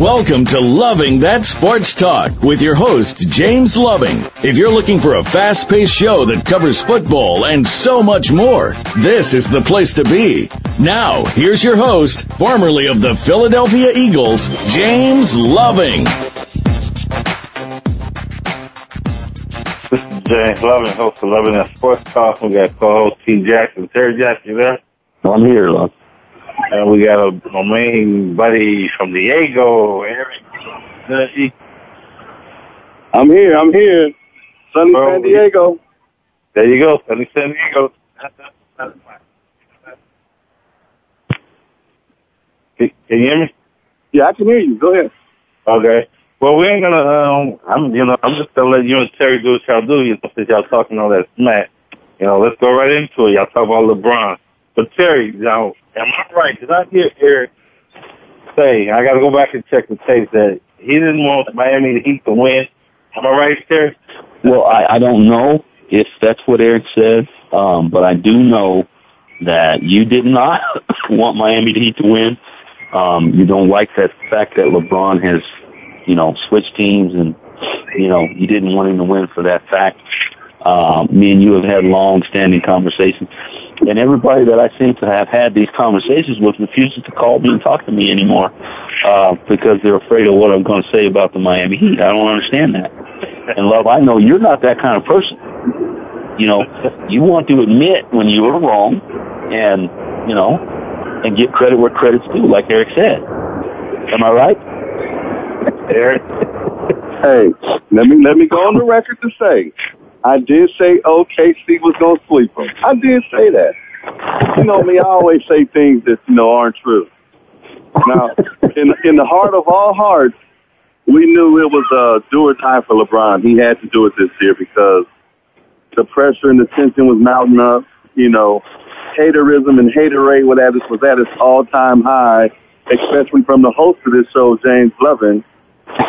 Welcome to Loving That Sports Talk with your host, James Loving. If you're looking for a fast paced show that covers football and so much more, this is the place to be. Now, here's your host, formerly of the Philadelphia Eagles, James Loving. This is James Loving, host of Loving That Sports Talk. We got co-host T. Jackson. Terry Jackson, you there? I'm here, love. And we got a, my main buddy from Diego, Eric. I'm here. I'm here. Sunny Bro, San Diego. There you go, Sunny San Diego. Can can you hear me? Yeah, I can hear you. Go ahead. Okay. Well, we ain't gonna. Um, I'm, you know, I'm just gonna let you and Terry do what y'all do. You know, since y'all talking all that smack. You know, let's go right into it. Y'all talk about LeBron. But Terry, now, am I right? Did I hear Eric say? I got to go back and check the tape that he didn't want Miami to Heat to win. Am I right, Terry? Well, I, I don't know if that's what Eric said, um, but I do know that you did not want Miami to Heat to win. Um, you don't like that fact that LeBron has, you know, switched teams and, you know, you didn't want him to win for that fact. Um, me and you have had long-standing conversations, and everybody that I seem to have had these conversations with refuses to call me and talk to me anymore uh, because they're afraid of what I'm going to say about the Miami Heat. I don't understand that. And love, I know you're not that kind of person. You know, you want to admit when you were wrong, and you know, and give credit where credit's due, like Eric said. Am I right? Eric? Hey, let me let me go on the record to say, I did say OKC was gonna sweep them. I did say that. You know me, I always say things that you know aren't true. Now, in in the heart of all hearts, we knew it was a do or die for LeBron. He had to do it this year because the pressure and the tension was mounting up. You know, haterism and haterade was at its was at its all time high, especially from the host of this show, James Lovin.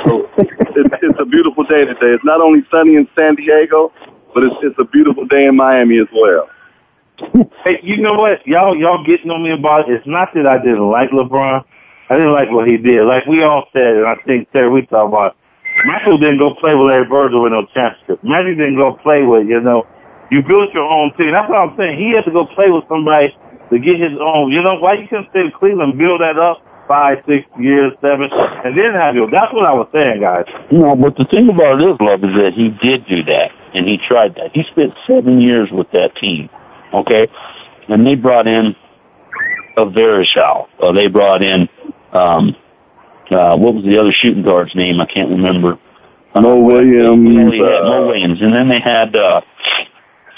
So it's, it's a beautiful day today. It's not only sunny in San Diego, but it's it's a beautiful day in Miami as well. Hey, you know what? Y'all, y'all getting on me about it. It's not that I didn't like LeBron. I didn't like what he did. Like we all said, and I think Terry, we talked about. Michael didn't go play with Larry Bird with no championship. Magic didn't go play with, you know, you built your own team. That's what I'm saying. He had to go play with somebody to get his own. You know, why you couldn't stay in Cleveland, build that up five, six years, seven, and then have your. That's what I was saying, guys. No, but the thing about it is, love, is that he did do that, and he tried that. He spent seven years with that team, okay? And they brought in a Varejao. Uh, they brought in, um, uh, what was the other shooting guard's name? I can't remember. Mo Williams. Mo, yeah, uh, Mo Williams. And then they had, uh,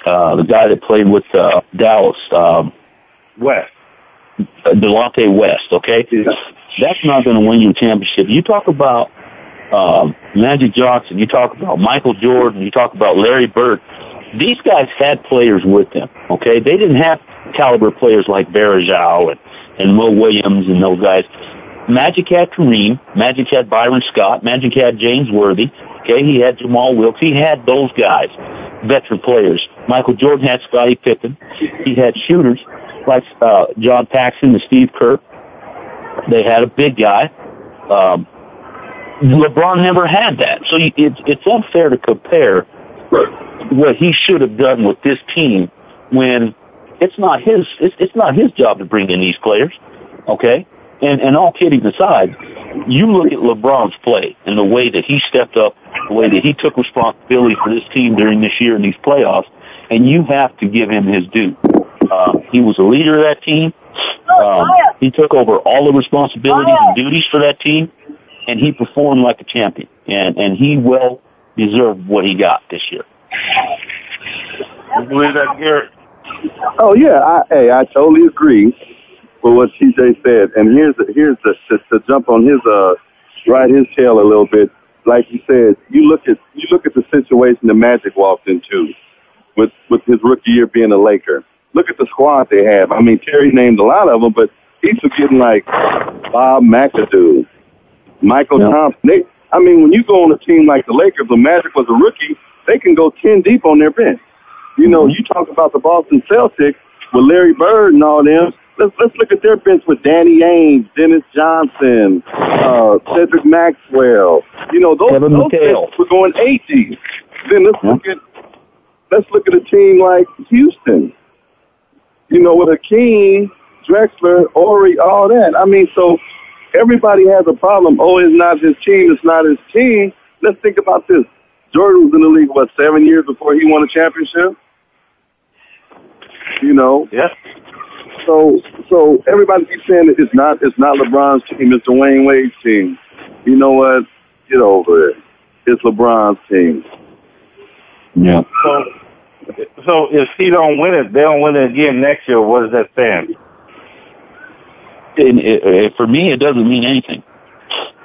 uh, the guy that played with, uh, Dallas, um, West. Delonte West, okay? That's not going to win you a championship. You talk about um, Magic Johnson, you talk about Michael Jordan, you talk about Larry Bird. These guys had players with them, okay? They didn't have caliber players like Varejao and, and Mo Williams and those guys. Magic had Kareem, Magic had Byron Scott, Magic had James Worthy, okay? He had Jamaal Wilkes. He had those guys, veteran players. Michael Jordan had Scottie Pippen. He had shooters like uh, John Paxson and Steve Kerr. They had a big guy. Um, LeBron never had that, so you, it's it's unfair to compare what he should have done with this team when it's not his it's, it's not his job to bring in these players. Okay, and and all kidding aside, you look at LeBron's play and the way that he stepped up, the way that he took responsibility for this team during this year in these playoffs, and you have to give him his due. Uh, he was a leader of that team. Um, he took over all the responsibilities and duties for that team, and he performed like a champion. And and he well deserved what he got this year. You believe that, Garrett? Oh yeah, I, hey, I totally agree with what CJ said. And here's the, here's the to, to jump on his uh ride his tail a little bit. Like you said, you look at you look at the situation the Magic walked into with with his rookie year being a Laker. Look at the squad they have. I mean, Terry named a lot of them, but he's forgetting like Bob McAdoo, Michael Yeah. Thompson. They, I mean, when you go on a team like the Lakers, the Magic was a rookie, they can go ten deep on their bench. You know, you talk about the Boston Celtics with Larry Bird and all them. Let's let's look at their bench with Danny Ainge, Dennis Johnson, uh, Cedric Maxwell. You know, those Kevin those benches were going eight deep. Then let's look at let's look at a team like Houston. You know, with Hakeem, Drexler, Horry, all that. I mean, so everybody has a problem. Oh, it's not his team. It's not his team. Let's think about this. Jordan was in the league what seven years before he won a championship. You know, Yeah. so so everybody keeps saying that it's not it's not LeBron's team, it's Dwyane Wade's team. You know what? Get over it. It's LeBron's team. Yeah. So, so if he don't win it, they don't win it again next year. What does that stand? and it, it, for me, it doesn't mean anything.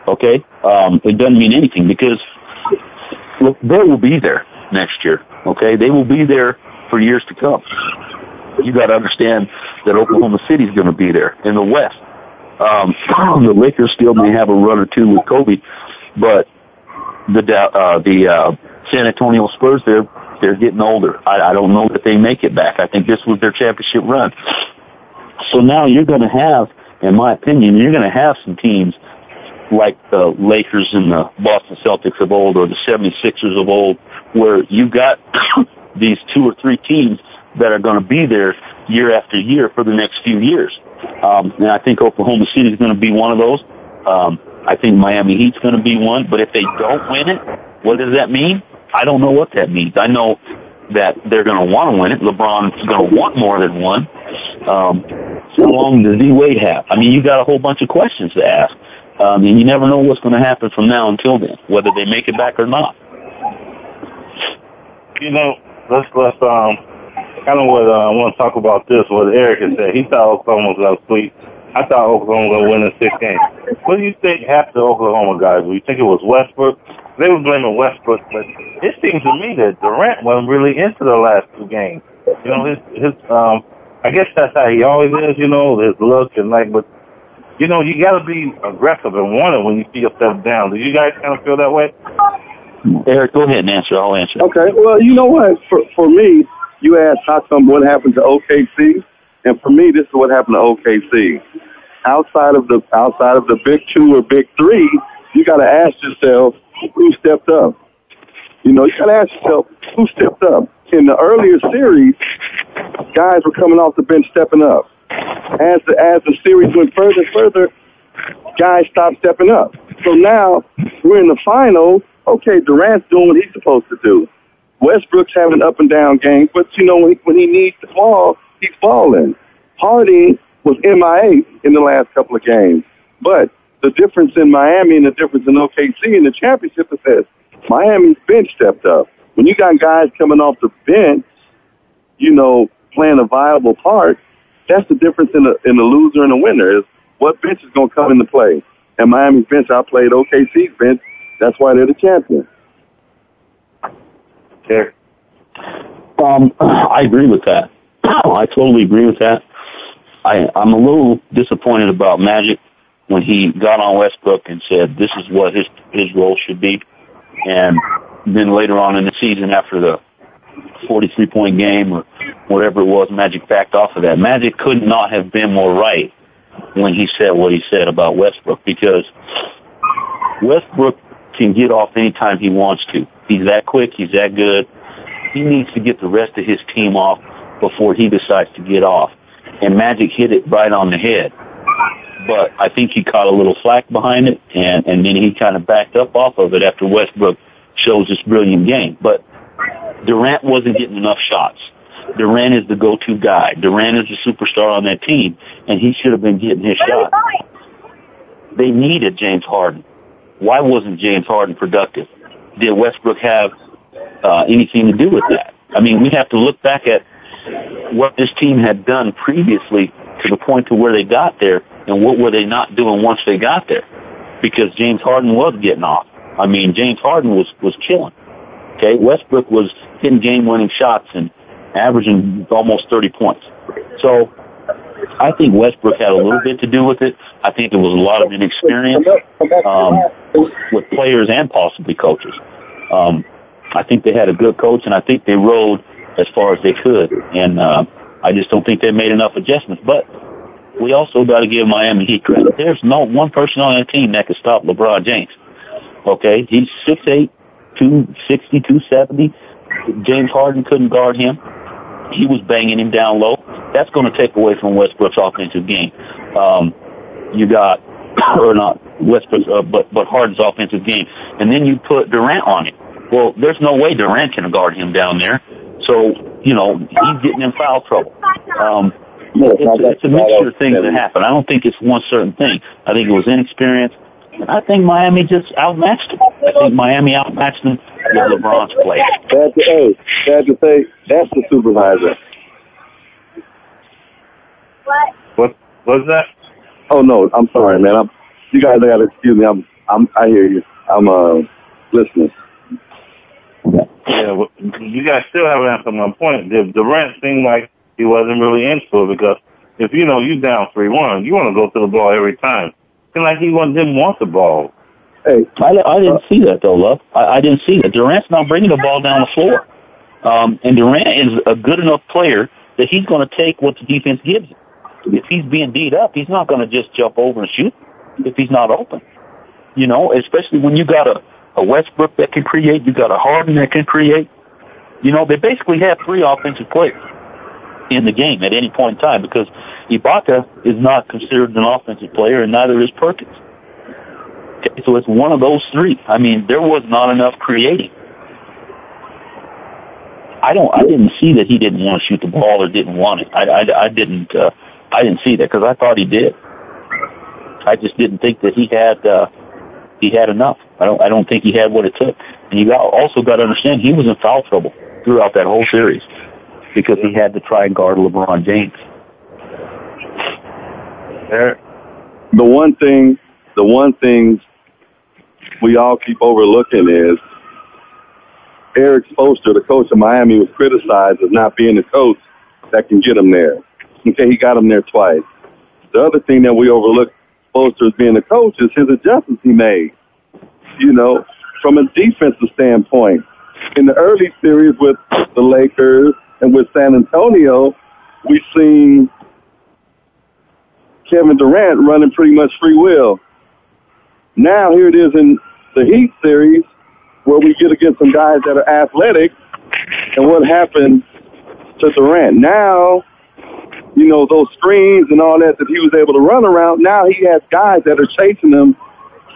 Okay, um, it doesn't mean anything because look, they will be there next year. Okay, they will be there for years to come. You got to understand that Oklahoma City is going to be there in the West. Um, the Lakers still may have a run or two with Kobe, but the uh, the uh, San Antonio Spurs they're they're getting older. I, I don't know that they make it back. I think this was their championship run. So now you're going to have, in my opinion, you're going to have some teams like the Lakers and the Boston Celtics of old or the 76ers of old where you've got these two or three teams that are going to be there year after year for the next few years. Um, and I think Oklahoma City is going to be one of those. Um, I think Miami Heat's going to be one. But if they don't win it, what does that mean? I don't know what that means. I know that they're going to want to win it. LeBron's going to want more than one. Um, how long does D Wade have? I mean, you got a whole bunch of questions to ask, um, and you never know what's going to happen from now until then, whether they make it back or not. You know, let's let's um kind of what uh, I want to talk about this. What Eric had said, he thought Oklahoma was going to sweep. I thought Oklahoma was going to win in six games. What do you think happened to Oklahoma guys? Do you think it was Westbrook? They were blaming Westbrook, but it seems to me that Durant wasn't really into the last two games. You know, his his um, I guess that's how he always is. You know, his look and like, but you know, you got to be aggressive and want it when you see yourself down. Do you guys kind of feel that way? Eric, go ahead and answer. I'll answer. Okay, well, you know what? For for me, you asked how come what happened to OKC, and for me, this is what happened to OKC. Outside of the outside of the big two or big three, you got to ask yourself who stepped up. You know, you got to ask yourself who stepped up. In the earlier series, guys were coming off the bench stepping up. As the as the series went further and further, guys stopped stepping up. So now we're in the final. Okay, Durant's doing what he's supposed to do. Westbrook's having an up and down games, but you know when he, when he needs the ball, he's balling. Hardy was MIA in the last couple of games, but the difference in Miami and the difference in OKC in the championship is this: Miami's bench stepped up. When you got guys coming off the bench, you know, playing a viable part, that's the difference in the in the loser and the winner is what bench is going to come into play. And Miami's bench outplayed OKC's bench. That's why they're the champion. Eric. Um, I agree with that. I totally agree with that. I, I'm a little disappointed about Magic when he got on Westbrook and said this is what his his role should be, and then later on in the season after the 43 point game or whatever it was, Magic backed off of that. Magic could not have been more right when he said what he said about Westbrook because Westbrook can get off anytime he wants to. He's that quick. He's that good. He needs to get the rest of his team off before he decides to get off. And Magic hit it right on the head. But I think he caught a little flack behind it, and, and then he kind of backed up off of it after Westbrook shows this brilliant game. But Durant wasn't getting enough shots. Durant is the go-to guy. Durant is the superstar on that team, and he should have been getting his shot. They needed James Harden. Why wasn't James Harden productive? Did Westbrook have uh, anything to do with that? I mean, we have to look back at what this team had done previously to the point to where they got there, and what were they not doing once they got there? Because James Harden was getting off. I mean, James Harden was was killing. Okay, Westbrook was hitting game-winning shots and averaging almost 30 points. So I think Westbrook had a little bit to do with it. I think there was a lot of inexperience um, with players and possibly coaches. Um, I think they had a good coach, and I think they rode as far as they could. And uh, I just don't think they made enough adjustments. But we also got to give Miami Heat credit. There's no one person on that team that can stop LeBron James. Okay, he's six eight, two sixty, two seventy. James Harden couldn't guard him. He was banging him down low. That's going to take away from Westbrook's offensive game. Um, you got, or not Westbrook, uh, but but Harden's offensive game, and then you put Durant on it. Well, there's no way Durant can guard him down there. So you know he's getting in foul trouble. Um, it's, it's a mixture of things that happened. I don't think it's one certain thing. I think it was inexperience. I think Miami just outmatched them. I think Miami outmatched them with LeBron's play. Bad to, hey, bad to say, that's the supervisor. What? What was that? Oh no, I'm sorry, man. I'm. You guys gotta excuse me. I'm. I'm. I hear you. I'm uh listening. Yeah, well, you guys still haven't answered my point. The the Durant seemed like he wasn't really into it because if you know you down three one, you want to go to the ball every time. Seemed like he wasn't, didn't want the ball. Hey, I, I didn't see that though, love. I, I didn't see that. Durant's not bringing the ball down the floor, um, and Durant is a good enough player that he's going to take what the defense gives him. If he's being beat up, he's not going to just jump over and shoot if he's not open. You know, especially when you got a, a Westbrook that can create, you got a Harden that can create. You know, they basically have three offensive players in the game at any point in time because Ibaka is not considered an offensive player and neither is Perkins. Okay, so it's one of those three. I mean, there was not enough creating. I don't. I didn't see that he didn't want to shoot the ball or didn't want it. I, I, I didn't. Uh, I didn't see that because I thought he did. I just didn't think that he had. Uh, he had enough. I don't. I don't think he had what it took. And you got, also got to understand he was in foul trouble throughout that whole series because he had to try and guard LeBron James. The one thing, the one thing we all keep overlooking is Erik Spoelstra, the coach of Miami, was criticized as not being the coach that can get him there. Okay, he got him there twice. The other thing that we overlook Spoelstra as being the coach is his adjustments he made. You know, from a defensive standpoint, in the early series with the Lakers and with San Antonio, we've seen Kevin Durant running pretty much free will. Now here it is in the Heat series where we get against some guys that are athletic and what happened to Durant. Now, you know, those screens and all that that he was able to run around, now he has guys that are chasing him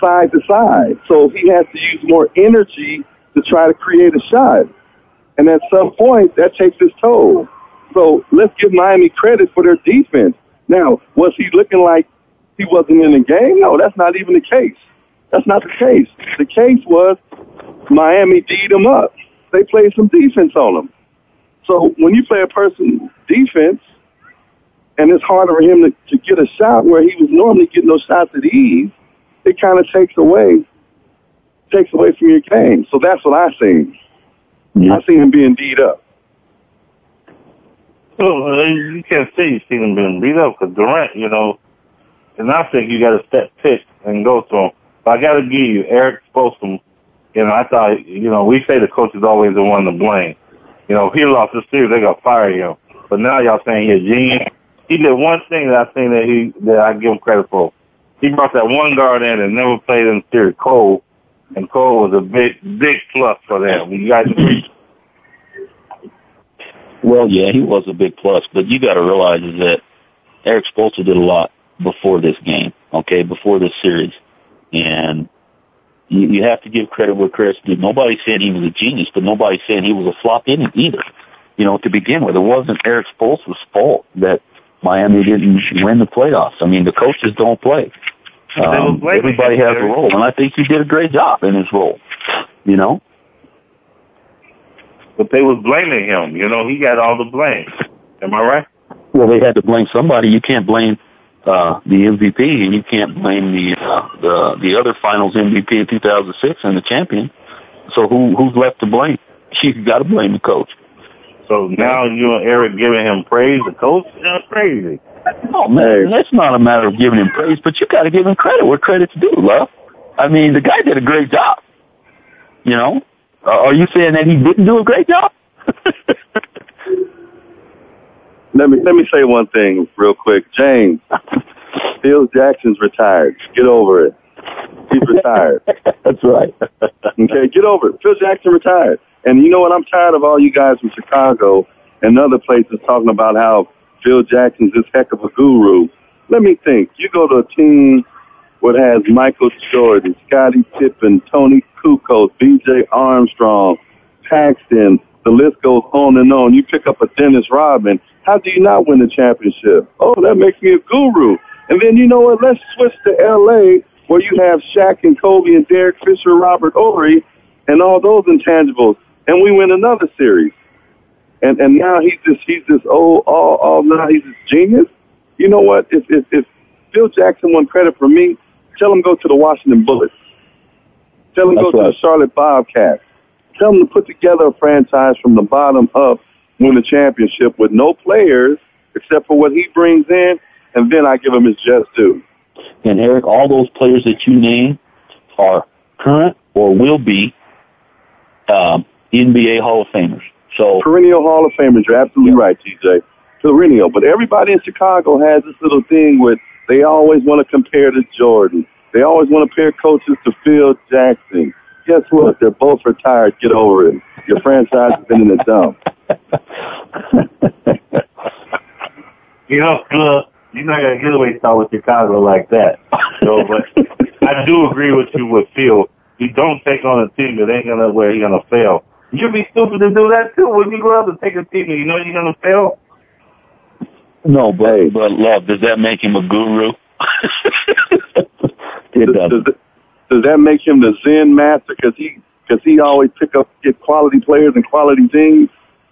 side to side. So he has to use more energy to try to create a shot. And at some point, that takes its toll. So let's give Miami credit for their defense. Now, was he looking like he wasn't in the game? No, that's not even the case. That's not the case. The case was Miami D'd him up. They played some defense on him. So when you play a person defense, and it's harder for him to, to get a shot where he was normally getting those shots at ease, it kind of takes away takes away from your game. So that's what I see. Yeah. I see him being D'd up. Well, uh, you can't say you see him being beat up because Durant, you know, and I think you got to step pick and go to him. But I got to give you Erik Spoelstra. You know, I thought, you know, we say the coach is always the one to blame. You know, if he lost the series, they got to fire him. But now y'all saying he's a genius. He did one thing that I think that he that I give him credit for. He brought that one guard in and never played in the series, Cole, and Cole was a big, big plus for them. You guys agree? Well, yeah, he was a big plus, but you got to realize is that Erik Spoelstra did a lot before this game, okay, before this series, and you, you have to give credit where credit's due. Nobody's saying he was a genius, but nobody's saying he was a flop in it either. you know, to begin with. It wasn't Erik Spoelstra's fault that Miami didn't win the playoffs. I mean, the coaches don't play. Um, everybody has a role, and I think he did a great job in his role. You know, but they was blaming him. You know, he got all the blame. Am I right? Well, they had to blame somebody. You can't blame uh, the MVP, and you can't blame the uh, the the other Finals MVP in 2006 and the champion. So who who's left to blame? You got to blame the coach. So now you and Eric giving him praise. The coach is crazy. Oh man, that's not a matter of giving him praise, but you got to give him credit where credit's due, love. I mean, the guy did a great job. You know, uh, are you saying that he didn't do a great job? let me let me say one thing real quick, James. Phil Jackson's retired. Get over it. He's retired. That's right. okay, get over it. Phil Jackson retired. And you know what? I'm tired of all you guys from Chicago and other places talking about how Phil Jackson's this heck of a guru. Let me think. You go to a team what has Michael Jordan, Scottie Pippen, Toni Kukoc, B.J. Armstrong, Paxson. The list goes on and on. You pick up a Dennis Rodman. How do you not win the championship? Oh, that makes me a guru. And then you know what? Let's switch to L.A. where you have Shaq and Kobe and Derek Fisher, Robert Horry, and all those intangibles, and we win another series. And and now he's just he's this old all all now he's this genius. You know what? If if if Phil Jackson won credit for me, tell him go to the Washington Bullets. Tell him That's go right. to the Charlotte Bobcats. Tell him to put together a franchise from the bottom up, win a championship with no players except for what he brings in, and then I give him his just due. And Eric, all those players that you name are current or will be um, NBA Hall of Famers. So perennial Hall of Famers. You're absolutely yeah. right, TJ. Perennial. But everybody in Chicago has this little thing with they always want to compare to Jordan. They always want to pair coaches to Phil Jackson. Guess what? They're both retired. Get over it. Your franchise has been in the dump. you know, uh, you're not gonna get away start with Chicago like that. So, but I do agree with you with Phil. You don't take on a team that ain't gonna where you're gonna fail. You'd be stupid to do that too. When you go out to take a team you know you're gonna fail. No, but but love, does that make him a guru? it does, does, does that make him the Zen master? Because he because he always pick up get quality players and quality teams.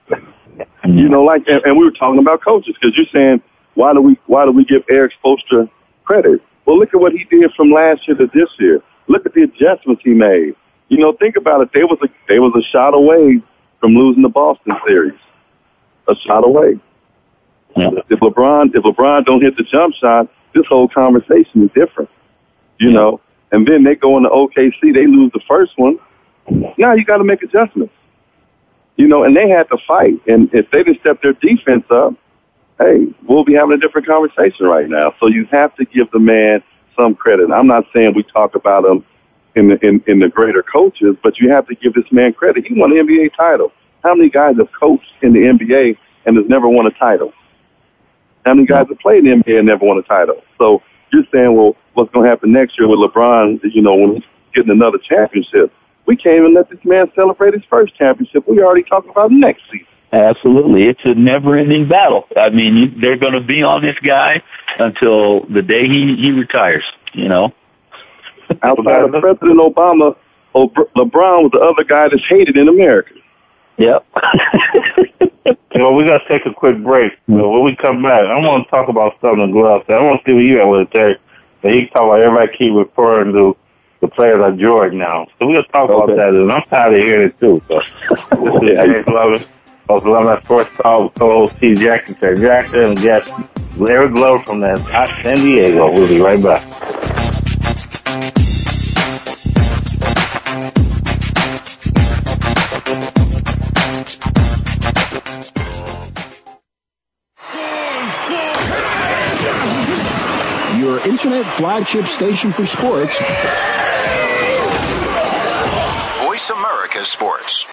Mm-hmm. You know, like and, and we were talking about coaches because you're saying why do we why do we give Erik Spoelstra credit? Well, look at what he did from last year to this year. Look at the adjustments he made. You know, think about it. They was a they was a shot away from losing the Boston series. A shot away. Yeah. If LeBron if LeBron don't hit the jump shot, this whole conversation is different. You yeah. know, and then they go into OKC, they lose the first one. Now you got to make adjustments. You know, and they had to fight. And if they didn't step their defense up, hey, we'll be having a different conversation right now. So you have to give the man some credit. I'm not saying we talk about him in the in, in the greater coaches, but you have to give this man credit. He won an NBA title. How many guys have coached in the NBA and has never won a title? How many guys have played in the NBA and never won a title? So you're saying, well, what's going to happen next year with LeBron? You know, when he's getting another championship, we can't even let this man celebrate his first championship. We already talking about next season. Absolutely. It's a never-ending battle. I mean, they're going to be on this guy until the day he, he retires, you know? Outside of President Obama, LeBron was the other guy that's hated in America. Yep. well, we got to take a quick break. So when we come back, I want to talk about something in gloves. I want to see what you have with Terry. But he talk about everybody keep referring to the players like Jordan now. So we're going to talk okay. about that. And I'm tired of hearing it too. So this is James Lovin. Host of Love Sports Talk, co-host T. Jackson, Terry Jackson, and guest Larry Glover from that San Diego. We'll be right back. Internet flagship station for sports. Voice America Sports.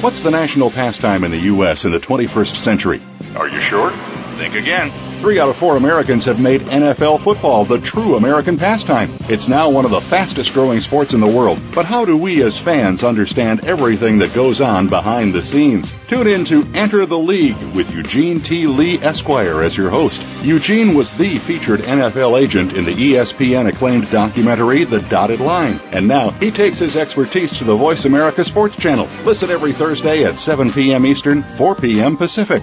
What's the national pastime in the U.S. in the 21st century? Are you sure? Think again. Three out of four Americans have made NFL football the true American pastime. It's now one of the fastest growing sports in the world. But how do we as fans understand everything that goes on behind the scenes? Tune in to Enter the League with Eugene T. Lee Esquire as your host. Eugene was the featured NFL agent in the ESPN acclaimed documentary The Dotted Line. And now he takes his expertise to the Voice America Sports Channel. Listen every Thursday at 7 p.m. Eastern, 4 p.m. Pacific.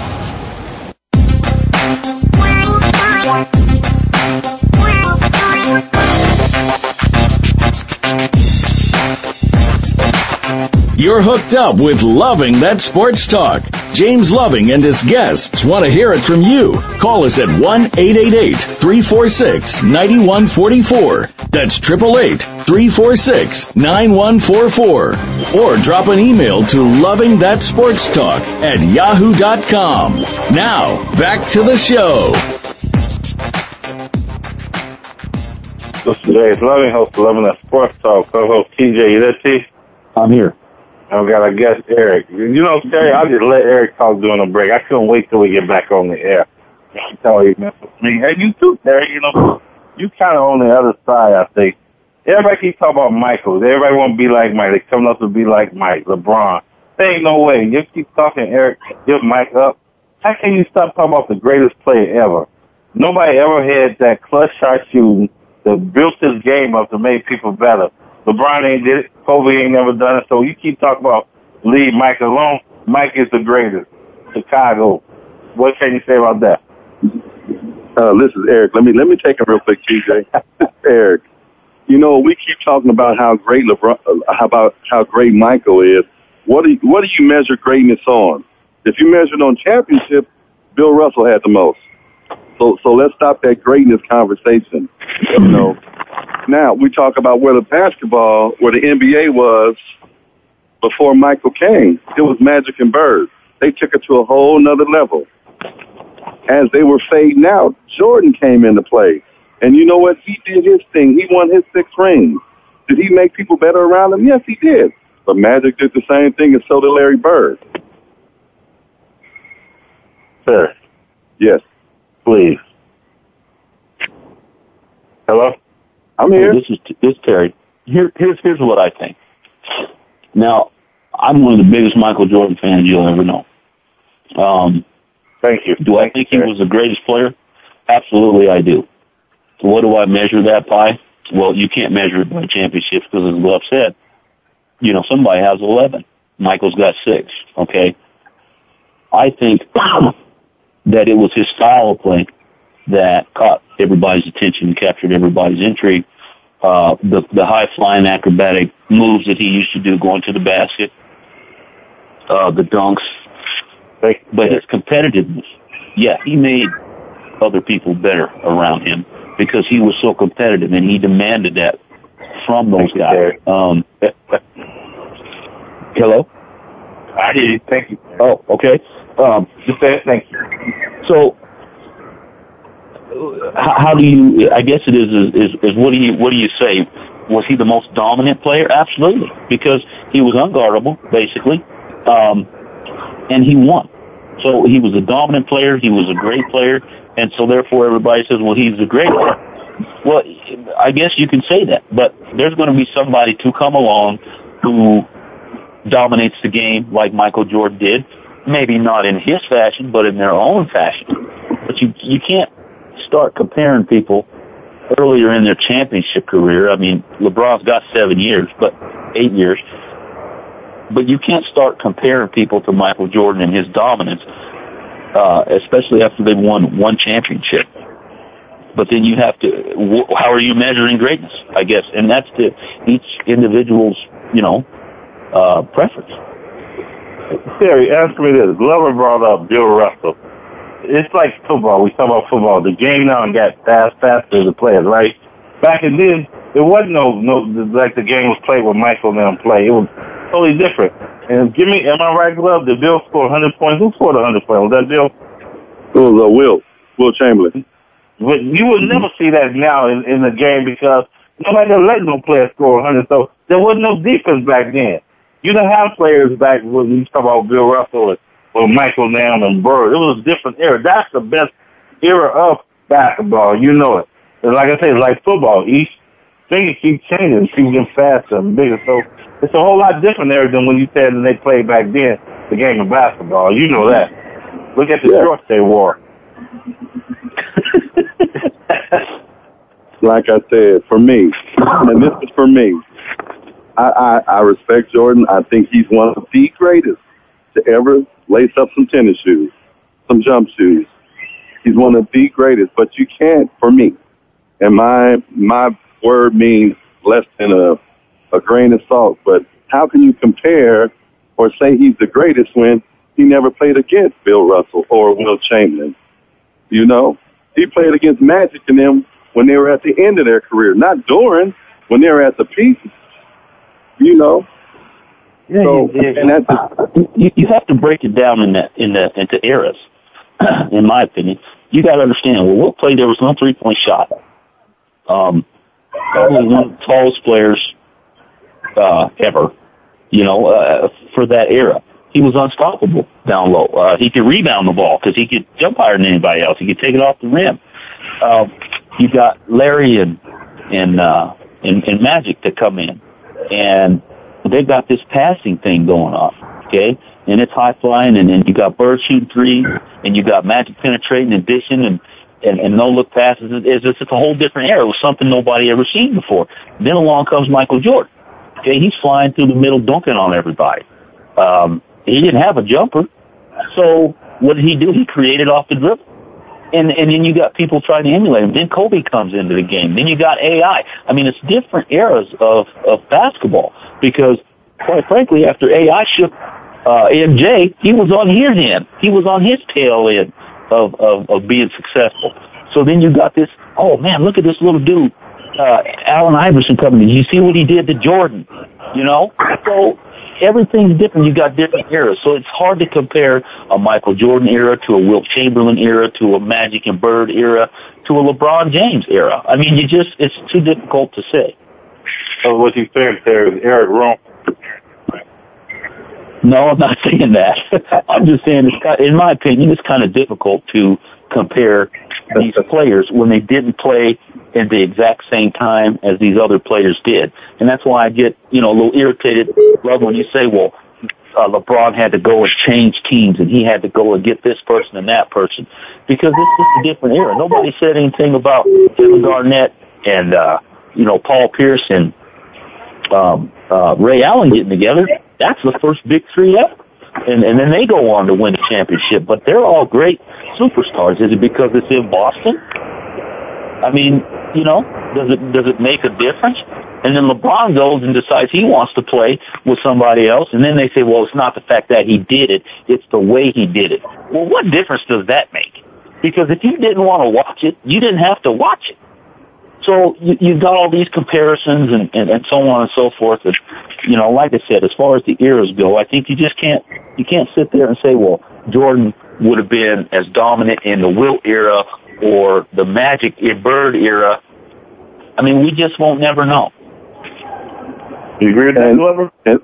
You're hooked up with Loving That Sports Talk. James Loving and his guests want to hear it from you. Call us at 1-888-346-9144. That's 888-346-9144. Or drop an email to Loving That Sports Talk at yahoo.com. Now, back to the show. This is James Loving, host of Loving That Sports Talk, co-host TJ. You there, T? I'm here. I've got a guest, Eric. You know, Terry, I just let Eric talk during the break. I couldn't wait till we get back on the air. I tell you, man. Hey, you too, Terry. You know, you kind of on the other side, I think. Everybody keeps talking about Michael. Everybody want to be like Mike. They coming up to be like Mike, LeBron. There ain't no way. You keep talking, Eric. Give Mike up. How can you stop talking about the greatest player ever? Nobody ever had that clutch shot shooting that built this game up to make people better. LeBron ain't did it. Kobe ain't never done it. So you keep talking about leave Mike alone. Mike is the greatest. Chicago. What can you say about that? Uh, this is Eric. Let me let me take it real quick, TJ. Eric, you know we keep talking about how great LeBron, uh, how about how great Michael is. What do you, what do you measure greatness on? If you measure it on championship, Bill Russell had the most. So so let's stop that greatness conversation. You know. Now we talk about where the basketball, where the NBA was before Michael came. It was Magic and Bird. They took it to a whole nother level. As they were fading out, Jordan came into play. And you know what? He did his thing. He won his six rings. Did he make people better around him? Yes, he did. But Magic did the same thing, and so did Larry Bird. Sir. Yes. Please. Hello? I'm here. This is this is Terry. Here, here's here's what I think. Now, I'm one of the biggest Michael Jordan fans you'll ever know. Um, Thank you. do I think he was the greatest player? Absolutely, I do. So what do I measure that by? Well, you can't measure it by championships because, as Glove said, you know somebody has 11. Michael's got six. Okay. I think that it was his style of play that caught everybody's attention and captured everybody's intrigue. Uh, the the high flying acrobatic moves that he used to do going to the basket, uh, the dunks, but his competitiveness, yeah, he made other people better around him because he was so competitive and he demanded that from those guys. Um, hello. I hear you. Thank you. Oh, okay. Um, thank you. so how, do you? I guess it is, is is what do you what do you say was he the most dominant player? Absolutely, because he was unguardable, basically, um, and he won. So he was a dominant player. He was a great player, and so therefore everybody says, well, he's the greatest. Well, I guess you can say that, but there's going to be somebody to come along who dominates the game like Michael Jordan did. Maybe not in his fashion, but in their own fashion. But you you can't start comparing people earlier in their championship career. I mean, LeBron's got seven years, but eight years. But you can't start comparing people to Michael Jordan and his dominance, uh, especially after they've won one championship. But then you have to, how are you measuring greatness? I guess, and that's to each individual's, you know, uh, preference. Terry, ask me this. Glover brought up Bill Russell it's like football. We talk about football. The game now got fast, faster the players, right? Back in then, there wasn't no no like the game was played with Michael and them play. It was totally different. And give me, am I right, Glove? Did Bill score 100 points? Who scored 100 points? Was that Bill? It was uh, Wilt, Wilt Chamberlain. But you will never see that now in, in the game because nobody let no player score 100. So there was no defense back then. You didn't have players back when you talk about Bill Russell and or Michael Nam and Bird. It was a different era. That's the best era of basketball. You know it. And like I say, like football. Each thing keeps changing. People get faster and bigger. So it's a whole lot different there than when you said when they played back then, the game of basketball. You know that. Look at the yeah. shorts they wore. like I said, for me, and this is for me, I, I, I respect Jordan. I think he's one of the greatest to ever lace up some tennis shoes, some jump shoes. He's one of the greatest, but you can't, for me, and my my word means less than a a grain of salt. But how can you compare or say he's the greatest when he never played against Bill Russell or Wilt Chamberlain? You know, he played against Magic and them when they were at the end of their career, not during when they were at the peak. You know, yeah, so, and that's you, you have to break it down in that in the into eras. in my opinion, you got to understand. Well, Wilt played there was no three point shot. Um, probably one of the tallest players uh, ever. You know, uh, for that era, he was unstoppable down low. Uh, he could rebound the ball because he could jump higher than anybody else. He could take it off the rim. Uh, you got Larry and and uh, and, and Magic to come in, and they've got this passing thing going on, okay? And it's high flying, and then you got Bird shooting three, and you got Magic penetrating and dishing, and and, and no look passes. It's just it's a whole different era. It was something nobody ever seen before. Then along comes Michael Jordan. Okay, he's flying through the middle, dunking on everybody. Um, he didn't have a jumper, so what did he do? He created off the dribble and and then you got people trying to emulate him. Then Kobe comes into the game. Then you got AI. I mean, it's different eras of of basketball because, quite frankly, after AI shook uh, MJ, he was on his end. He was on his tail end of of, of being successful. So then you got this. Oh man, look at this little dude, uh, Allen Iverson coming in. You see what he did to Jordan. You know, so everything's different. You've got different eras, so it's hard to compare a Michael Jordan era to a Wilt Chamberlain era to a Magic and Bird era to a LeBron James era. I mean, you just it's too difficult to say. So what you saying there is Eric wrong? No, I'm not saying that. I'm just saying, it's, in my opinion, it's kind of difficult to compare these players when they didn't play in the exact same time as these other players did. And that's why I get, you know, a little irritated, love when you say, well, uh, LeBron had to go and change teams and he had to go and get this person and that person because it's just a different era. Nobody said anything about Kevin Garnett and, uh, you know, Paul Pierce and, um, uh, Ray Allen getting together. That's the first big three ever and and then they go on to win the championship. But they're all great superstars. Is it because it's in Boston? I mean, you know, does it does it make a difference? And then LeBron goes and decides he wants to play with somebody else, and then they say, well, it's not the fact that he did it; it's the way he did it. Well, what difference does that make? Because if you didn't want to watch it, you didn't have to watch it. So you, you've got all these comparisons and, and, and so on and so forth. And, you know, like I said, as far as the eras go, I think you just can't, you can't sit there and say, well, Jordan would have been as dominant in the Wilt era or the Magic eh, Bird era. I mean, we just won't never know. You agree with that, Glover? And,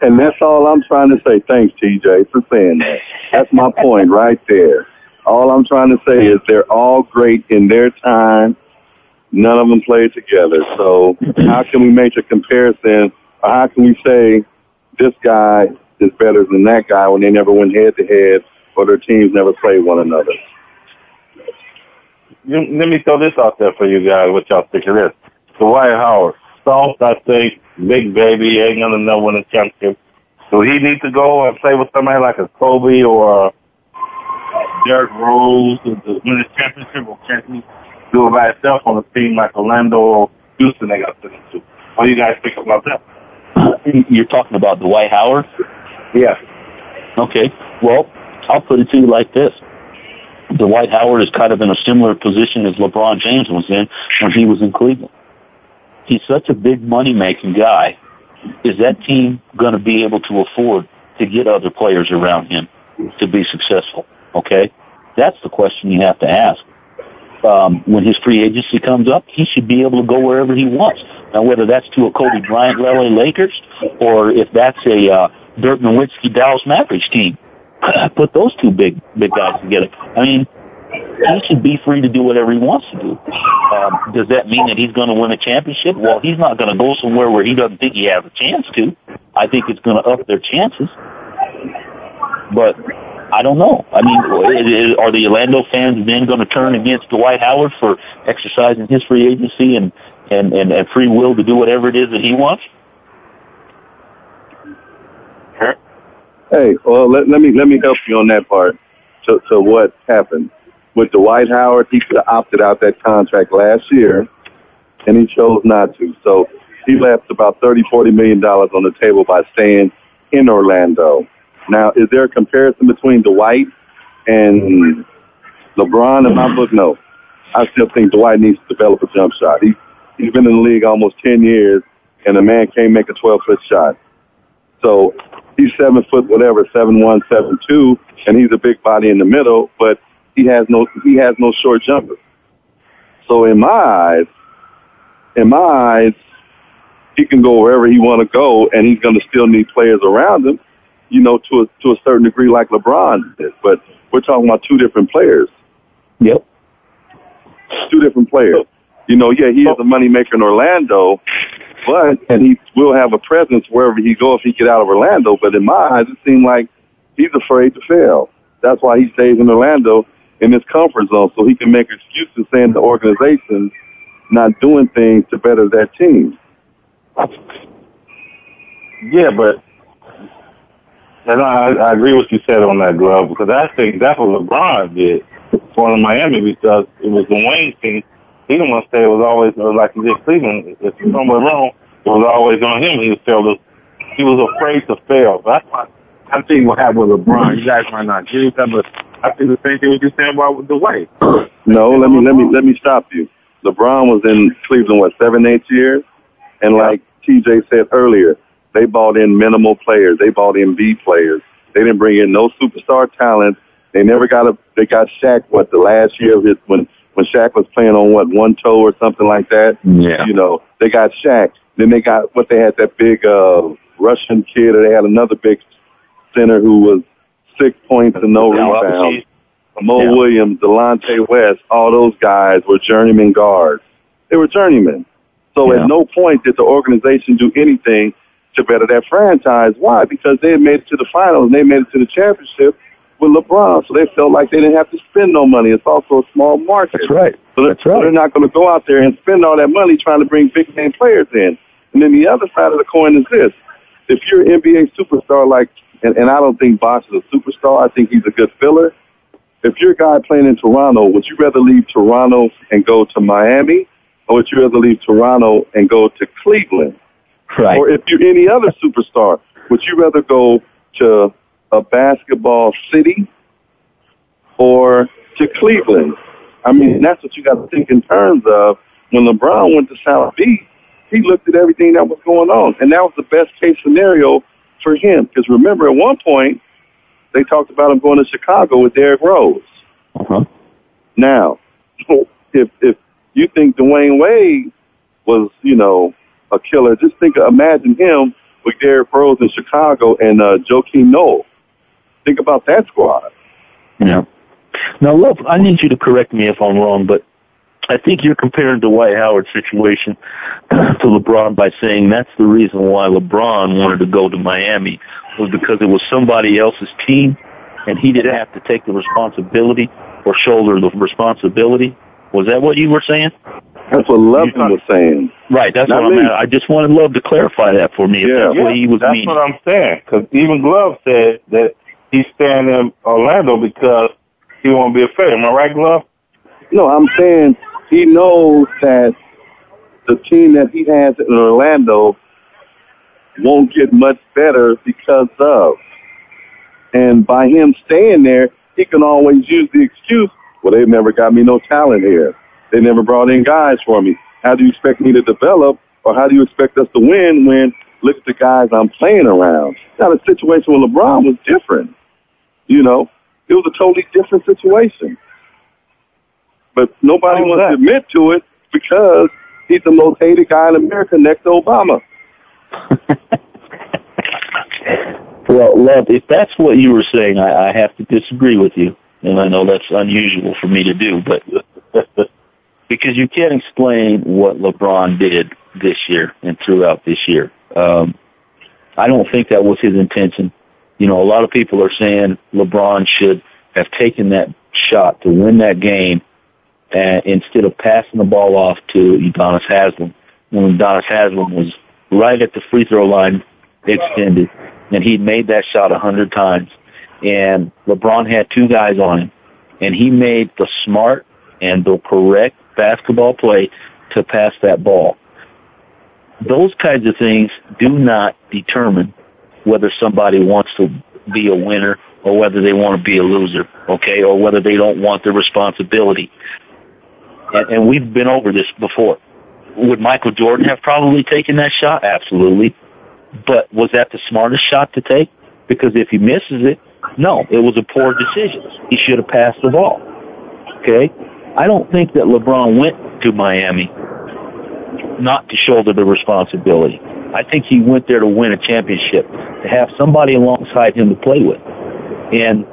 and that's all I'm trying to say. Thanks, TJ, for saying that. That's my point right there. All I'm trying to say is they're all great in their time. None of them played together. So how can we make a comparison? Or how can we say this guy is better than that guy when they never went head to head or their teams never played one another? Let me throw this out there for you guys. What y'all think of this? Dwight Howard, soft, I think, big baby, ain't gonna know when a championship. So he needs to go and play with somebody like a Kobe or a Derrick Rose to win a championship, or he do it by itself on a team like Orlando or Houston they got to into? What do you guys think about that? You're talking about Dwight Howard? Yeah. Okay. Well, I'll put it to you like this. Dwight Howard is kind of in a similar position as LeBron James was in when he was in Cleveland. He's such a big money making guy. Is that team going to be able to afford to get other players around him to be successful? Okay? That's the question you have to ask. Um, when his free agency comes up, he should be able to go wherever he wants. Now, whether that's to a Kobe Bryant LA Lakers or if that's a uh, Dirk Nowitzki Dallas Mavericks team, put those two big big guys together. I mean, he should be free to do whatever he wants to do. Um, does that mean that he's going to win a championship? Well, he's not going to go somewhere where he doesn't think he has a chance to. I think it's going to up their chances. But I don't know. I mean, are the Orlando fans then going to turn against Dwight Howard for exercising his free agency and, and, and, and free will to do whatever it is that he wants? Hey, well, let, let me let me help you on that part. To, to what happened with Dwight Howard, he could have opted out that contract last year, and he chose not to. So he left about thirty, forty million dollars on the table by staying in Orlando. Now, is there a comparison between Dwight and LeBron? In my book, no. I still think Dwight needs to develop a jump shot. He he's been in the league almost ten years, and the man can't make a twelve foot shot. So he's seven foot whatever, seven one, seven two, and he's a big body in the middle, but he has no he has no short jumper. So in my eyes, in my eyes, he can go wherever he want to go, and he's going to still need players around him, you know, to a to a certain degree, like LeBron did. But we're talking about two different players. Yep. Two different players. You know, yeah, he is a oh. moneymaker in Orlando, but and he will have a presence wherever he go if he get out of Orlando. But in my eyes, it seems like he's afraid to fail. That's why he stays in Orlando in his comfort zone, so he can make excuses saying the organization not doing things to better that team. Yeah, but and I, I agree with what you said on that, Glove, because I think that's what LeBron did for the Miami because it was the Wayne team. He didn't want to say it was always it was like he did Cleveland. If somewhere wrong, it was always on him. He was failed. He was afraid to fail. That's why I think what happened with LeBron. You guys might not with that, but I think the same thing what you're saying about with Dwight. No, let me let me let me stop you. LeBron was in Cleveland what seven, eight years, and like TJ said earlier, they bought in minimal players. They bought in B players. They didn't bring in no superstar talent. They never got a. They got Shaq what the last year of his when when Shaq was playing on what one toe or something like that. Yeah. You know they got Shaq. Then they got what they had that big uh Russian kid, or they had another big center who was six points and no rebounds. Mo Yeah. Williams, Delonte West, all those guys were journeyman guards. They were journeymen. So Yeah. at no point did the organization do anything to better that franchise. Why? Because they had made it to the finals and they made it to the championship with LeBron. So they felt like they didn't have to spend no money. It's also a small market. That's right. So they're, That's right. so they're not going to go out there and spend all that money trying to bring big name players in. And then the other side of the coin is this. If you're an NBA superstar like, and, and I don't think Bosh is a superstar, I think he's a good filler. If you're a guy playing in Toronto, would you rather leave Toronto and go to Miami? Or would you rather leave Toronto and go to Cleveland? Right. Or if you're any other superstar, would you rather go to a basketball city or to Cleveland? I mean, that's what you got to think in terms of. When LeBron went to South Beach, he looked at everything that was going on, and that was the best case scenario for him. Because remember, at one point, they talked about him going to Chicago with Derrick Rose. Uh-huh. Now, if if you think Dwyane Wade was, you know, a killer. Just think, imagine him with Derrick Rose in Chicago and uh, Joakim Noah. Think about that squad. Yeah. Now, look, I need you to correct me if I'm wrong, but I think you're comparing Dwight Howard's situation to LeBron by saying that's the reason why LeBron wanted to go to Miami was because it was somebody else's team and he didn't have to take the responsibility or shoulder the responsibility. Was that what you were saying? That's what Love was saying. Right, that's Not what I'm me. at. I just wanted Love to clarify that for me. If Yeah. that's what he was That's meaning. what I'm saying. Because even Glove said that he's staying in Orlando because he won't be afraid. Am I right, Glove? No, I'm saying he knows that the team that he has in Orlando won't get much better because of. And by him staying there, he can always use the excuse, well, they've never got me no talent here. They never brought in guys for me. How do you expect me to develop or how do you expect us to win when look at the guys I'm playing around? Now, the situation with LeBron was different. You know, it was a totally different situation. But nobody How was wants to admit to it because he's the most hated guy in America next to Obama. Well, Love, if that's what you were saying, I, I have to disagree with you. And I know that's unusual for me to do, but because you can't explain what LeBron did this year and throughout this year. Um, I don't think that was his intention. You know, a lot of people are saying LeBron should have taken that shot to win that game uh, instead of passing the ball off to Udonis Haslem when Udonis Haslem was right at the free throw line extended and he'd made that shot a hundred times and LeBron had two guys on him and he made the smart and the correct basketball play to pass that ball. Those kinds of things do not determine whether somebody wants to be a winner or whether they want to be a loser, okay, or whether they don't want the responsibility. And, and we've been over this before. Would Michael Jordan have probably taken that shot? Absolutely. But was that the smartest shot to take? Because if he misses it, no, it was a poor decision. He should have passed the ball. Okay? I don't think that LeBron went to Miami not to shoulder the responsibility. I think he went there to win a championship, to have somebody alongside him to play with. And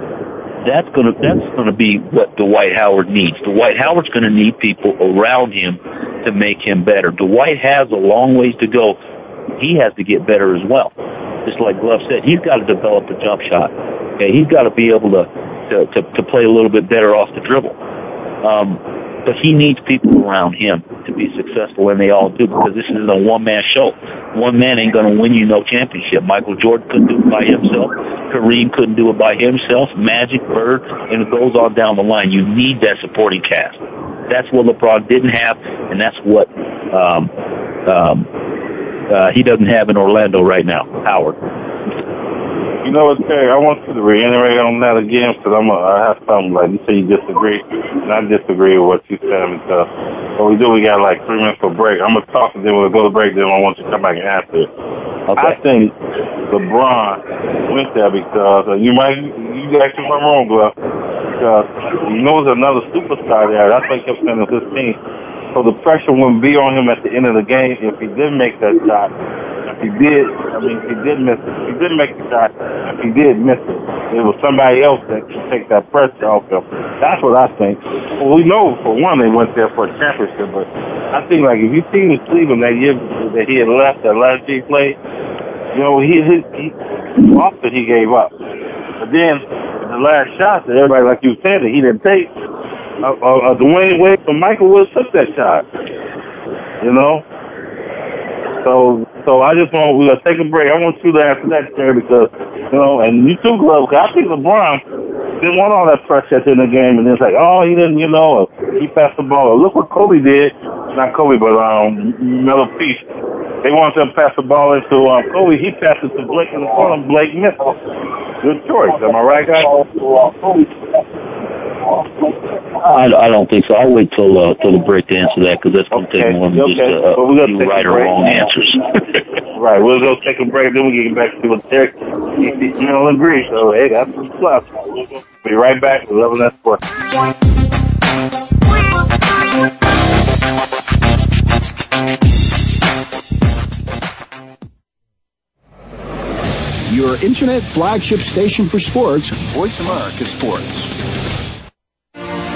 that's gonna that's gonna be what Dwight Howard needs. Dwight Howard's gonna need people around him to make him better. Dwight has a long ways to go. He has to get better as well. Just like Glove said, he's got to develop a jump shot. Okay, he's got to be able to, to to to play a little bit better off the dribble. Um, but he needs people around him to be successful, and they all do because this isn't a one-man show. One man ain't going to win you no championship. Michael Jordan couldn't do it by himself. Kareem couldn't do it by himself. Magic, Bird, and it goes on down the line. You need that supporting cast. That's what LeBron didn't have, and that's what um, um, uh, he doesn't have in Orlando right now. Howard. You know what, Terry? I want you to reiterate on that again because I'm. A, I have something like you say you disagree, and I disagree with what you said because what we do, we got like three minutes for break. I'm gonna talk and then we'll go to break. Then I want you to come back and answer it. I think LeBron went there because uh, you might you actually went wrong, Glove. Because you know there's another superstar there. That's why I kept saying it's his team. So the pressure wouldn't be on him at the end of the game if he didn't make that shot. He did, I mean, he did miss it. He didn't make the shot, he did miss it, it was somebody else that could take that pressure off him. That's what I think. Well, we know for one they went there for a championship, but I think like if you seen the Cleveland that year that he had left, that last year he played, you know, he he, he often he gave up. But then the last shot that everybody like you said that he didn't take, uh, uh, uh, Dwyane Wade and Michael Wills took that shot. You know. So so I just want we're gonna take a break. I want you to answer that, Terry, because you know, and you too, Glove. Cause I think LeBron didn't want all that pressure at the game, and it's like, oh, he didn't, you know, he passed the ball. Look what Kobe did. Not Kobe, but um, Miller Peace. They wanted to pass the ball into um, Kobe. He passed it to Blake in the corner. Blake missed. Good choice. Am I right, guys? I, I don't think so. I'll wait till uh, till the break to answer that because that's going to okay. take more than okay. just uh, well, we're right or wrong answers. right, we'll go take a break, then we'll get back to what Derek you know agree. So hey, that's some stuff. We'll be right back. Eleven S four. Your internet flagship station for sports, Voice America Sports.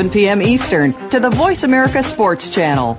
7 p.m. Eastern to the Voice America Sports Channel.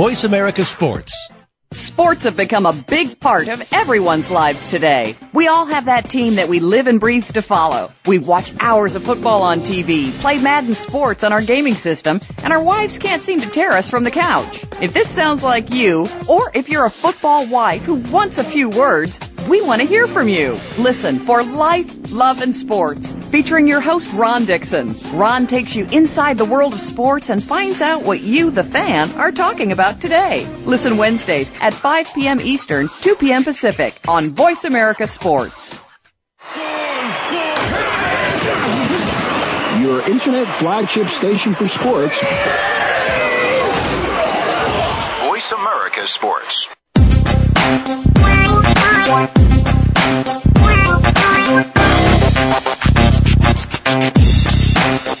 Voice America Sports. Sports have become a big part of everyone's lives today. We all have that team that we live and breathe to follow. We watch hours of football on TV, play Madden Sports on our gaming system, and our wives can't seem to tear us from the couch. If this sounds like you, or if you're a football wife who wants a few words, we want to hear from you. Listen for Life, Love, and Sports, featuring your host, Ron Dixon. Ron takes you inside the world of sports and finds out what you, the fan, are talking about today. Listen Wednesdays at 5 p.m. Eastern, 2 p.m. Pacific on Voice America Sports. Your internet flagship station for sports. Voice America Sports. Thank you.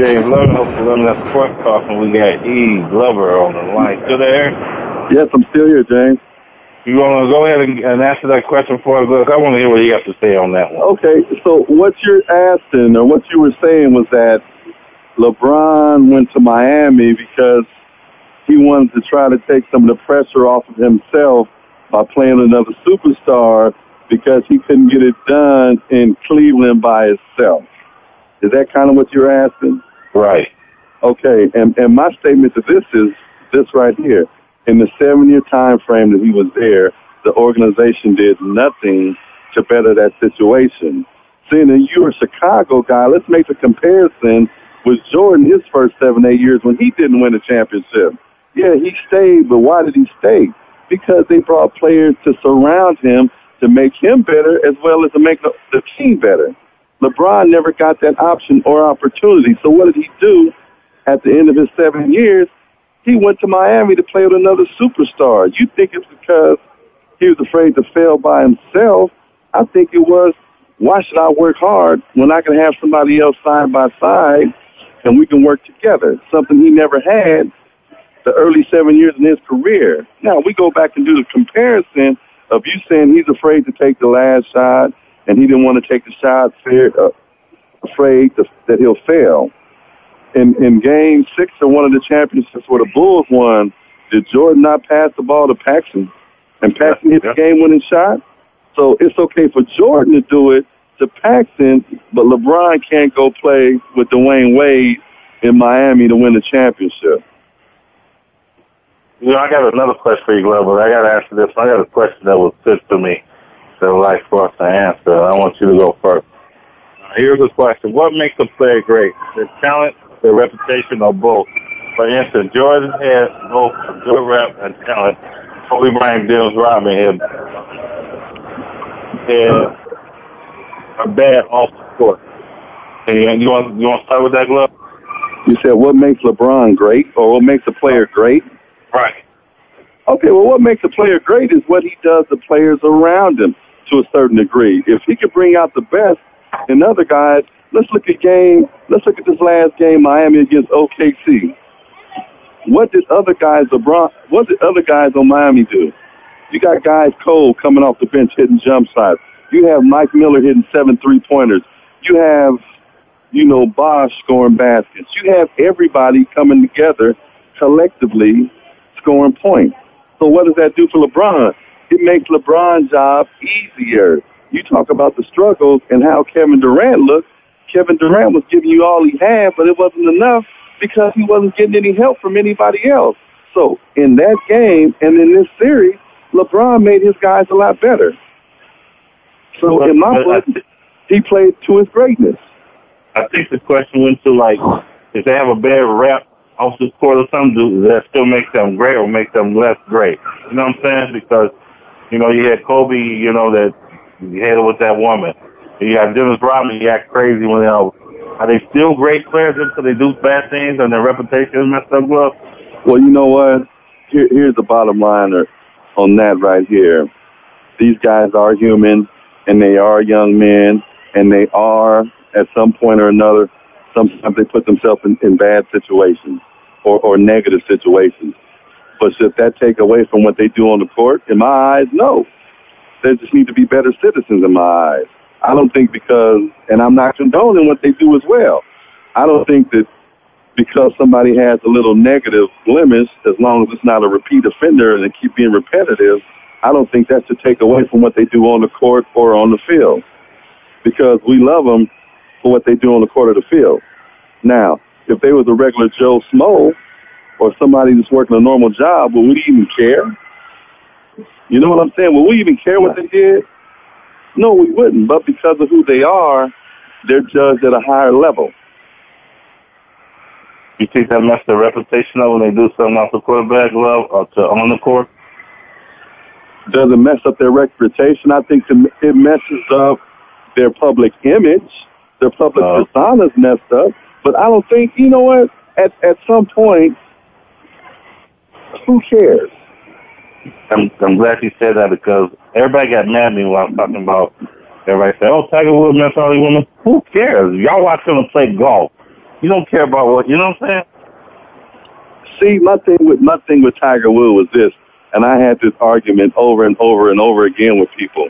James Loving, hope for Loving That Sports Talk, and we got E. Glover on the line. Still there? Yes, I'm still here, James. You want to go ahead and, and answer that question for us? Look, I want to hear what you have to say on that one. Okay, so what you're asking, or what you were saying, was that LeBron went to Miami because he wanted to try to take some of the pressure off of himself by playing another superstar because he couldn't get it done in Cleveland by himself. Is that kind of what you're asking? Right. Okay, and, and my statement to this is this right here. In the seven-year time frame that he was there, the organization did nothing to better that situation. Seeing that you're a Chicago guy, let's make the comparison with Jordan his first seven, eight years when he didn't win a championship. Yeah, he stayed, but why did he stay? Because they brought players to surround him to make him better as well as to make the, the team better. LeBron never got that option or opportunity. So what did he do at the end of his seven years? He went to Miami to play with another superstar. You think it's because he was afraid to fail by himself? I think it was, why should I work hard when I can have somebody else side by side and we can work together? Something he never had the early seven years in his career. Now we go back and do the comparison of you saying he's afraid to take the last shot and he didn't want to take the shot, fear, uh, afraid to, that he'll fail. In in Game Six of one of the championships where the Bulls won, did Jordan not pass the ball to Paxson, and Paxson hit the game-winning shot? So it's okay for Jordan to do it to Paxson, but LeBron can't go play with Dwyane Wade in Miami to win the championship. You know, I got another question for you, Glover. I got to answer this. I got a question that was put to me that I'd like for us to answer. I want you to go first. Uh, here's the question. What makes a player great? Their talent, their reputation, or both? For instance, Jordan had both a good rep and talent. Kobe Bryant, Dennis Rodman had, had a bad off the court. And you want you want to start with that, Glove? You said what makes LeBron great, or what makes a player great? Right. Okay, well, what makes a player great is what he does to players around him to a certain degree. If he can bring out the best in other guys, let's look at game. Let's look at this last game, Miami against OKC. What did other guys, LeBron? What did other guys on Miami do? You got guys Cole coming off the bench hitting jump shots. You have Mike Miller hitting seven three pointers. You have, you know, Bosh scoring baskets. You have everybody coming together collectively scoring points. So what does that do for LeBron? It makes LeBron's job easier. You talk about the struggles and how Kevin Durant looked. Kevin Durant was giving you all he had, but it wasn't enough because he wasn't getting any help from anybody else. So in that game and in this series, LeBron made his guys a lot better. So in my book, he played to his greatness. I think the question went to like, if they have a bad rep off the court or something, do that still make them great or make them less great? You know what I'm saying? Because, you know, you had Kobe, you know, that you had it with that woman. You got Dennis Rodman, he act crazy when they are. Are they still great players until they do bad things and their reputation is messed up? Well, well, you know what? Here, here's the bottom line on that right here. These guys are human, and they are young men, and they are at some point or another. Sometimes they put themselves in, in bad situations or, or negative situations. But should that take away from what they do on the court? In my eyes, no. They just need to be better citizens in my eyes. I don't think because, and I'm not condoning what they do as well. I don't think that because somebody has a little negative blemish, as long as it's not a repeat offender and they keep being repetitive, I don't think that should take away from what they do on the court or on the field. Because we love them for what they do on the court or the field. Now, if they was a regular Joe Smo or somebody that's working a normal job, would we even care? You know what I'm saying? Will we even care what they did? No, we wouldn't. But because of who they are, they're judged at a higher level. You think that mess their reputation up when they do something off the quarterback level or to on the court? Does it mess up their reputation? I think it messes up their public image. Their public uh, persona's messed up. But I don't think, you know what? At at some point, who cares? I'm I'm glad you said that because everybody got mad at me while I was talking about. Everybody said, "Oh, Tiger Woods met all these women." Who cares? Y'all watch him play golf. You don't care about what you know. what I'm saying? See, my thing with my thing with Tiger Woods was this, and I had this argument over and over and over again with people.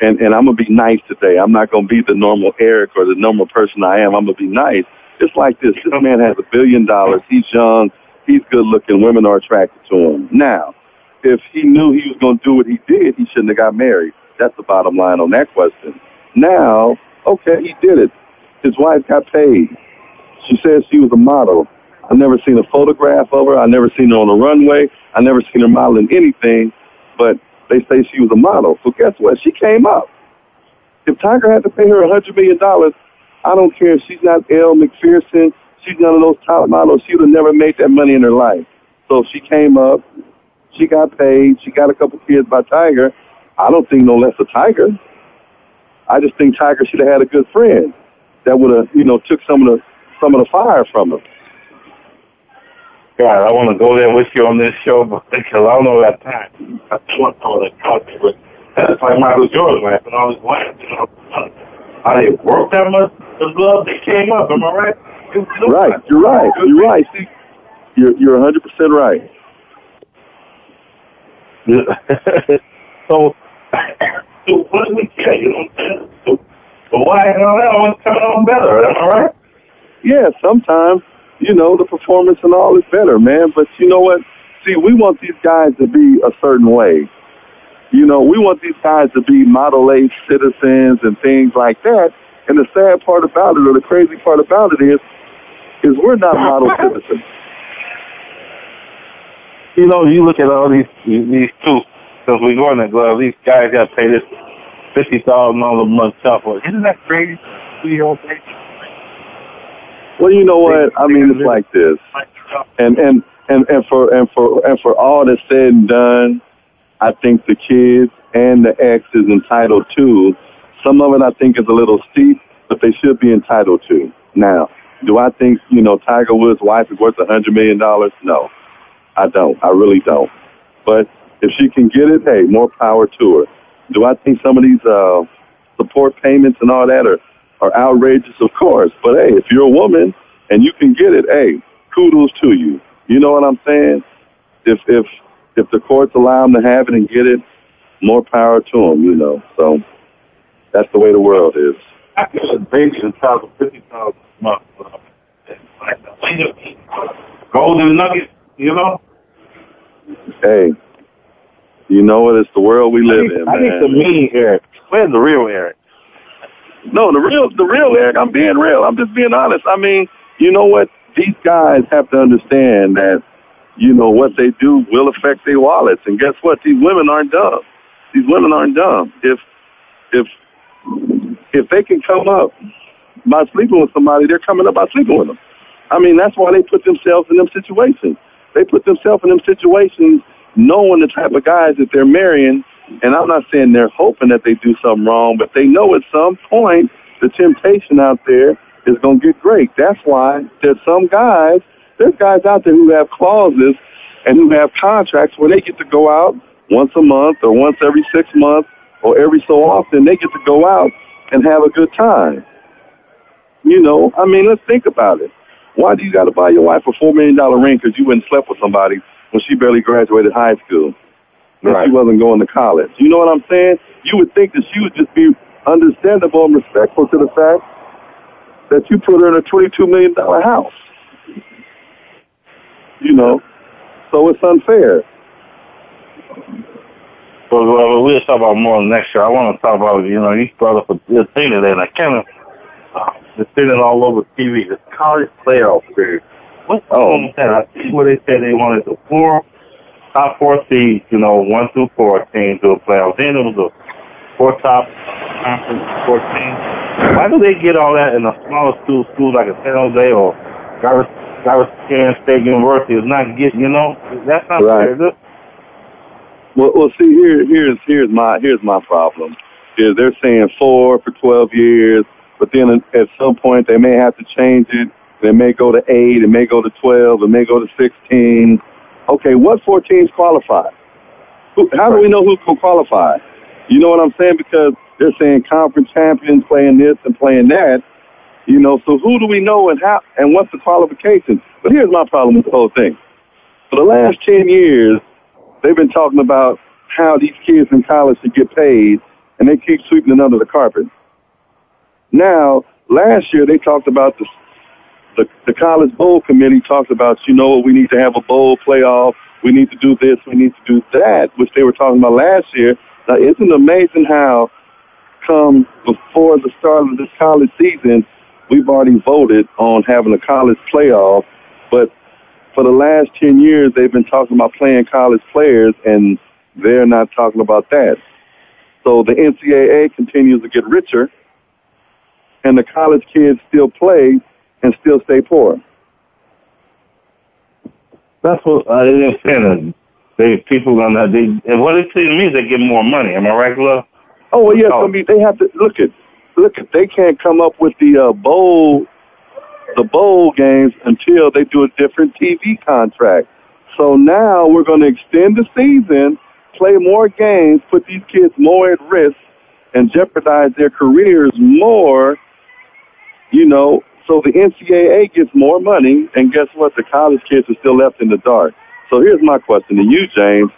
And and I'm gonna be nice today. I'm not gonna be the normal Eric or the normal person I am. I'm gonna be nice. It's like this. This man has a billion dollars. He's young. He's good looking. Women are attracted to him. Now, if he knew he was going to do what he did, he shouldn't have got married. That's the bottom line on that question. Now, okay, he did it. His wife got paid. She says she was a model. I've never seen a photograph of her. I've never seen her on a runway. I've never seen her modeling anything, but they say she was a model. So guess what? She came up. If Tiger had to pay her a hundred million dollars, I don't care. If she's not Elle Macpherson. She's none of those top models. She would have never made that money in her life. So she came up. She got paid. She got a couple kids by Tiger. I don't think no less of Tiger. I just think Tiger should have had a good friend that would have, you know, took some of the some of the fire from him. God, I want to go there with you on this show, because I don't know that time. I want of that culture, but that's like Michael Jordan laughing all his wife. You know, how they worked that much the glove they came up. Am I right? Right, you're right. You're right. You're you're 100 percent right. so, so what we say? You know what I'm saying? So, why know that one's coming on better? Am I right? Yeah, sometimes you know the performance and all is better, man. But you know what? See, we want these guys to be a certain way. You know, we want these guys to be model age citizens and things like that. And the sad part about it, or the crazy part about it is, is we're not model citizens you know, you look at all these these two, since we go in the glove, these guys got to pay this fifty thousand dollars a month support. Isn't that crazy? Well, you know what? I mean, it's like this, and and and and for and for and for all that's said and done, I think the kids and the ex is entitled to. Some of it I think is a little steep, but they should be entitled to. Now, do I think you know Tiger Woods' wife is worth a hundred million dollars? No. I don't. I really don't. But if she can get it, hey, more power to her. Do I think some of these uh, support payments and all that are, are outrageous, of course. But hey, if you're a woman and you can get it, hey, kudos to you. You know what I'm saying? If if if the courts allow them to have it and get it, more power to them. You know, so that's the way the world is. Month. Golden nugget, you know. Hey, you know what? It's the world we live I in, I man. need the mean Eric. Where's the real Eric? No, the real, the real Eric. I'm being real. I'm just being honest. I mean, you know what? These guys have to understand that, you know, what they do will affect their wallets. And guess what? These women aren't dumb. These women aren't dumb. If, if, if they can come up by sleeping with somebody, they're coming up by sleeping with them. I mean, that's why they put themselves in them situations. They put themselves in them situations knowing the type of guys that they're marrying. And I'm not saying they're hoping that they do something wrong, but they know at some point the temptation out there is going to get great. That's why there's some guys, there's guys out there who have clauses and who have contracts where they get to go out once a month or once every six months or every so often. They get to go out and have a good time. You know, I mean, let's think about it. Why do you got to buy your wife a four million dollar ring because you went and slept with somebody when she barely graduated high school and Right. she wasn't going to college? You know what I'm saying? You would think that she would just be understandable and respectful to the fact that you put her in a twenty-two million dollar house. You know, so it's unfair. Well, well, we'll talk about more next year. I want to talk about, you know, you brought up a good thing today, and I kind of, uh, it's sitting all over TV, the college playoff period. What's going on with that? I see where they said they wanted the four, top four seeds, you know, one through four teams to the playoffs. Then it was the four top conference, four teams. Why do they get all that in a smaller school, school like a San Jose or Garvis, Garvis State University is not getting, you know, that's not Right. fair. This- Well, well, see, here, here's here's my here's my problem. Is they're saying four for twelve years, but then at some point they may have to change it. They may go to eight, it may go to twelve, it may go to sixteen. Okay, what four teams qualify? Who, how do we know who's going to qualify? You know what I'm saying? Because they're saying conference champions playing this and playing that. You know, so who do we know and how and what's the qualification? But here's my problem with the whole thing. For the last ten years, they've been talking about how these kids in college should get paid, and they keep sweeping it under the carpet. Now, last year they talked about the the, the college bowl committee talked about, you know, we need to have a bowl playoff. We need to do this. We need to do that, which they were talking about last year. Now, isn't it amazing how come before the start of this college season, we've already voted on having a college playoff, but for the last 10 years, they've been talking about playing college players, and they're not talking about that. So the NCAA continues to get richer, and the college kids still play and still stay poor. That's what I didn't say. That they people gonna they and what it seems to me is they get more money. Am I right, Glove? Oh well, yes. I mean, they have to look at look at. They can't come up with the uh, bowl, the bowl games until they do a different TV contract. So now we're going to extend the season, play more games, put these kids more at risk, and jeopardize their careers more. You know, so the NCAA gets more money, and guess what? The college kids are still left in the dark. So here's my question to you, James: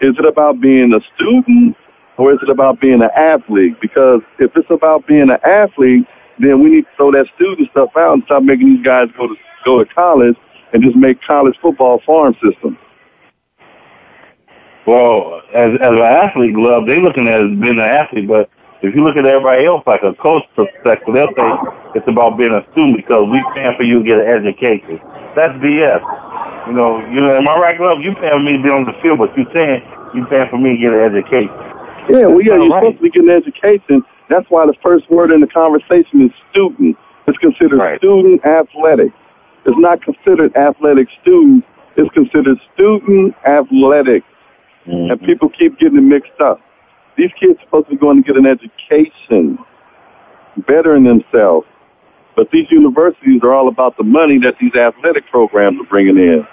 Is it about being a student? or is it about being an athlete? Because if it's about being an athlete, then we need to throw that student stuff out and stop making these guys go to go to college and just make college football farm system. Well, as as an athlete, Glove, they looking at being an athlete, but if you look at everybody else like a coach perspective, they'll say it's about being a student because we paying for you to get an education. That's BS. You know, you know, am I right, Glove? You paying me to be on the field, but you saying you paying for me to get an education. Yeah, well, yeah, you're right. supposed to be getting an education. That's why the first word in the conversation is student. It's considered student athletic. It's not considered athletic student. It's considered student athletic. And mm-hmm. people keep getting it mixed up. These kids are supposed to be going to get an education, bettering themselves. But these universities are all about the money that these athletic programs are bringing in.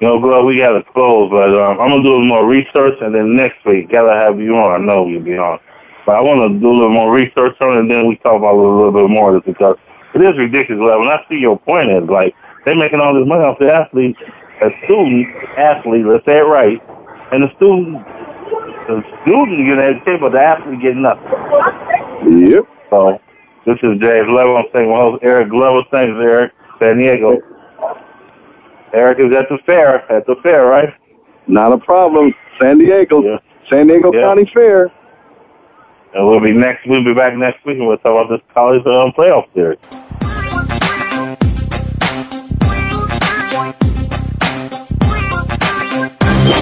You know, Glove, we gotta close, but um, I'm gonna do a little more research, and then next week gotta have you on. I know you'll be on. But I want to do a little more research on it, and then we talk about it a little bit more because it is ridiculous level. And I see your point is like they're making all this money off the athletes, a student athlete. Let's say it right, and the student, the student getting educated, but the athlete getting nothing. Yep. So this is James Loving. I'm saying, well, Eric Glover. Thanks, Eric. San Diego. Eric is at the fair. At the fair, right? Not a problem. San Diego. Yeah. San Diego Yeah. County Fair. And we'll be next. We'll be back next week, and we'll talk about this college um, playoff series.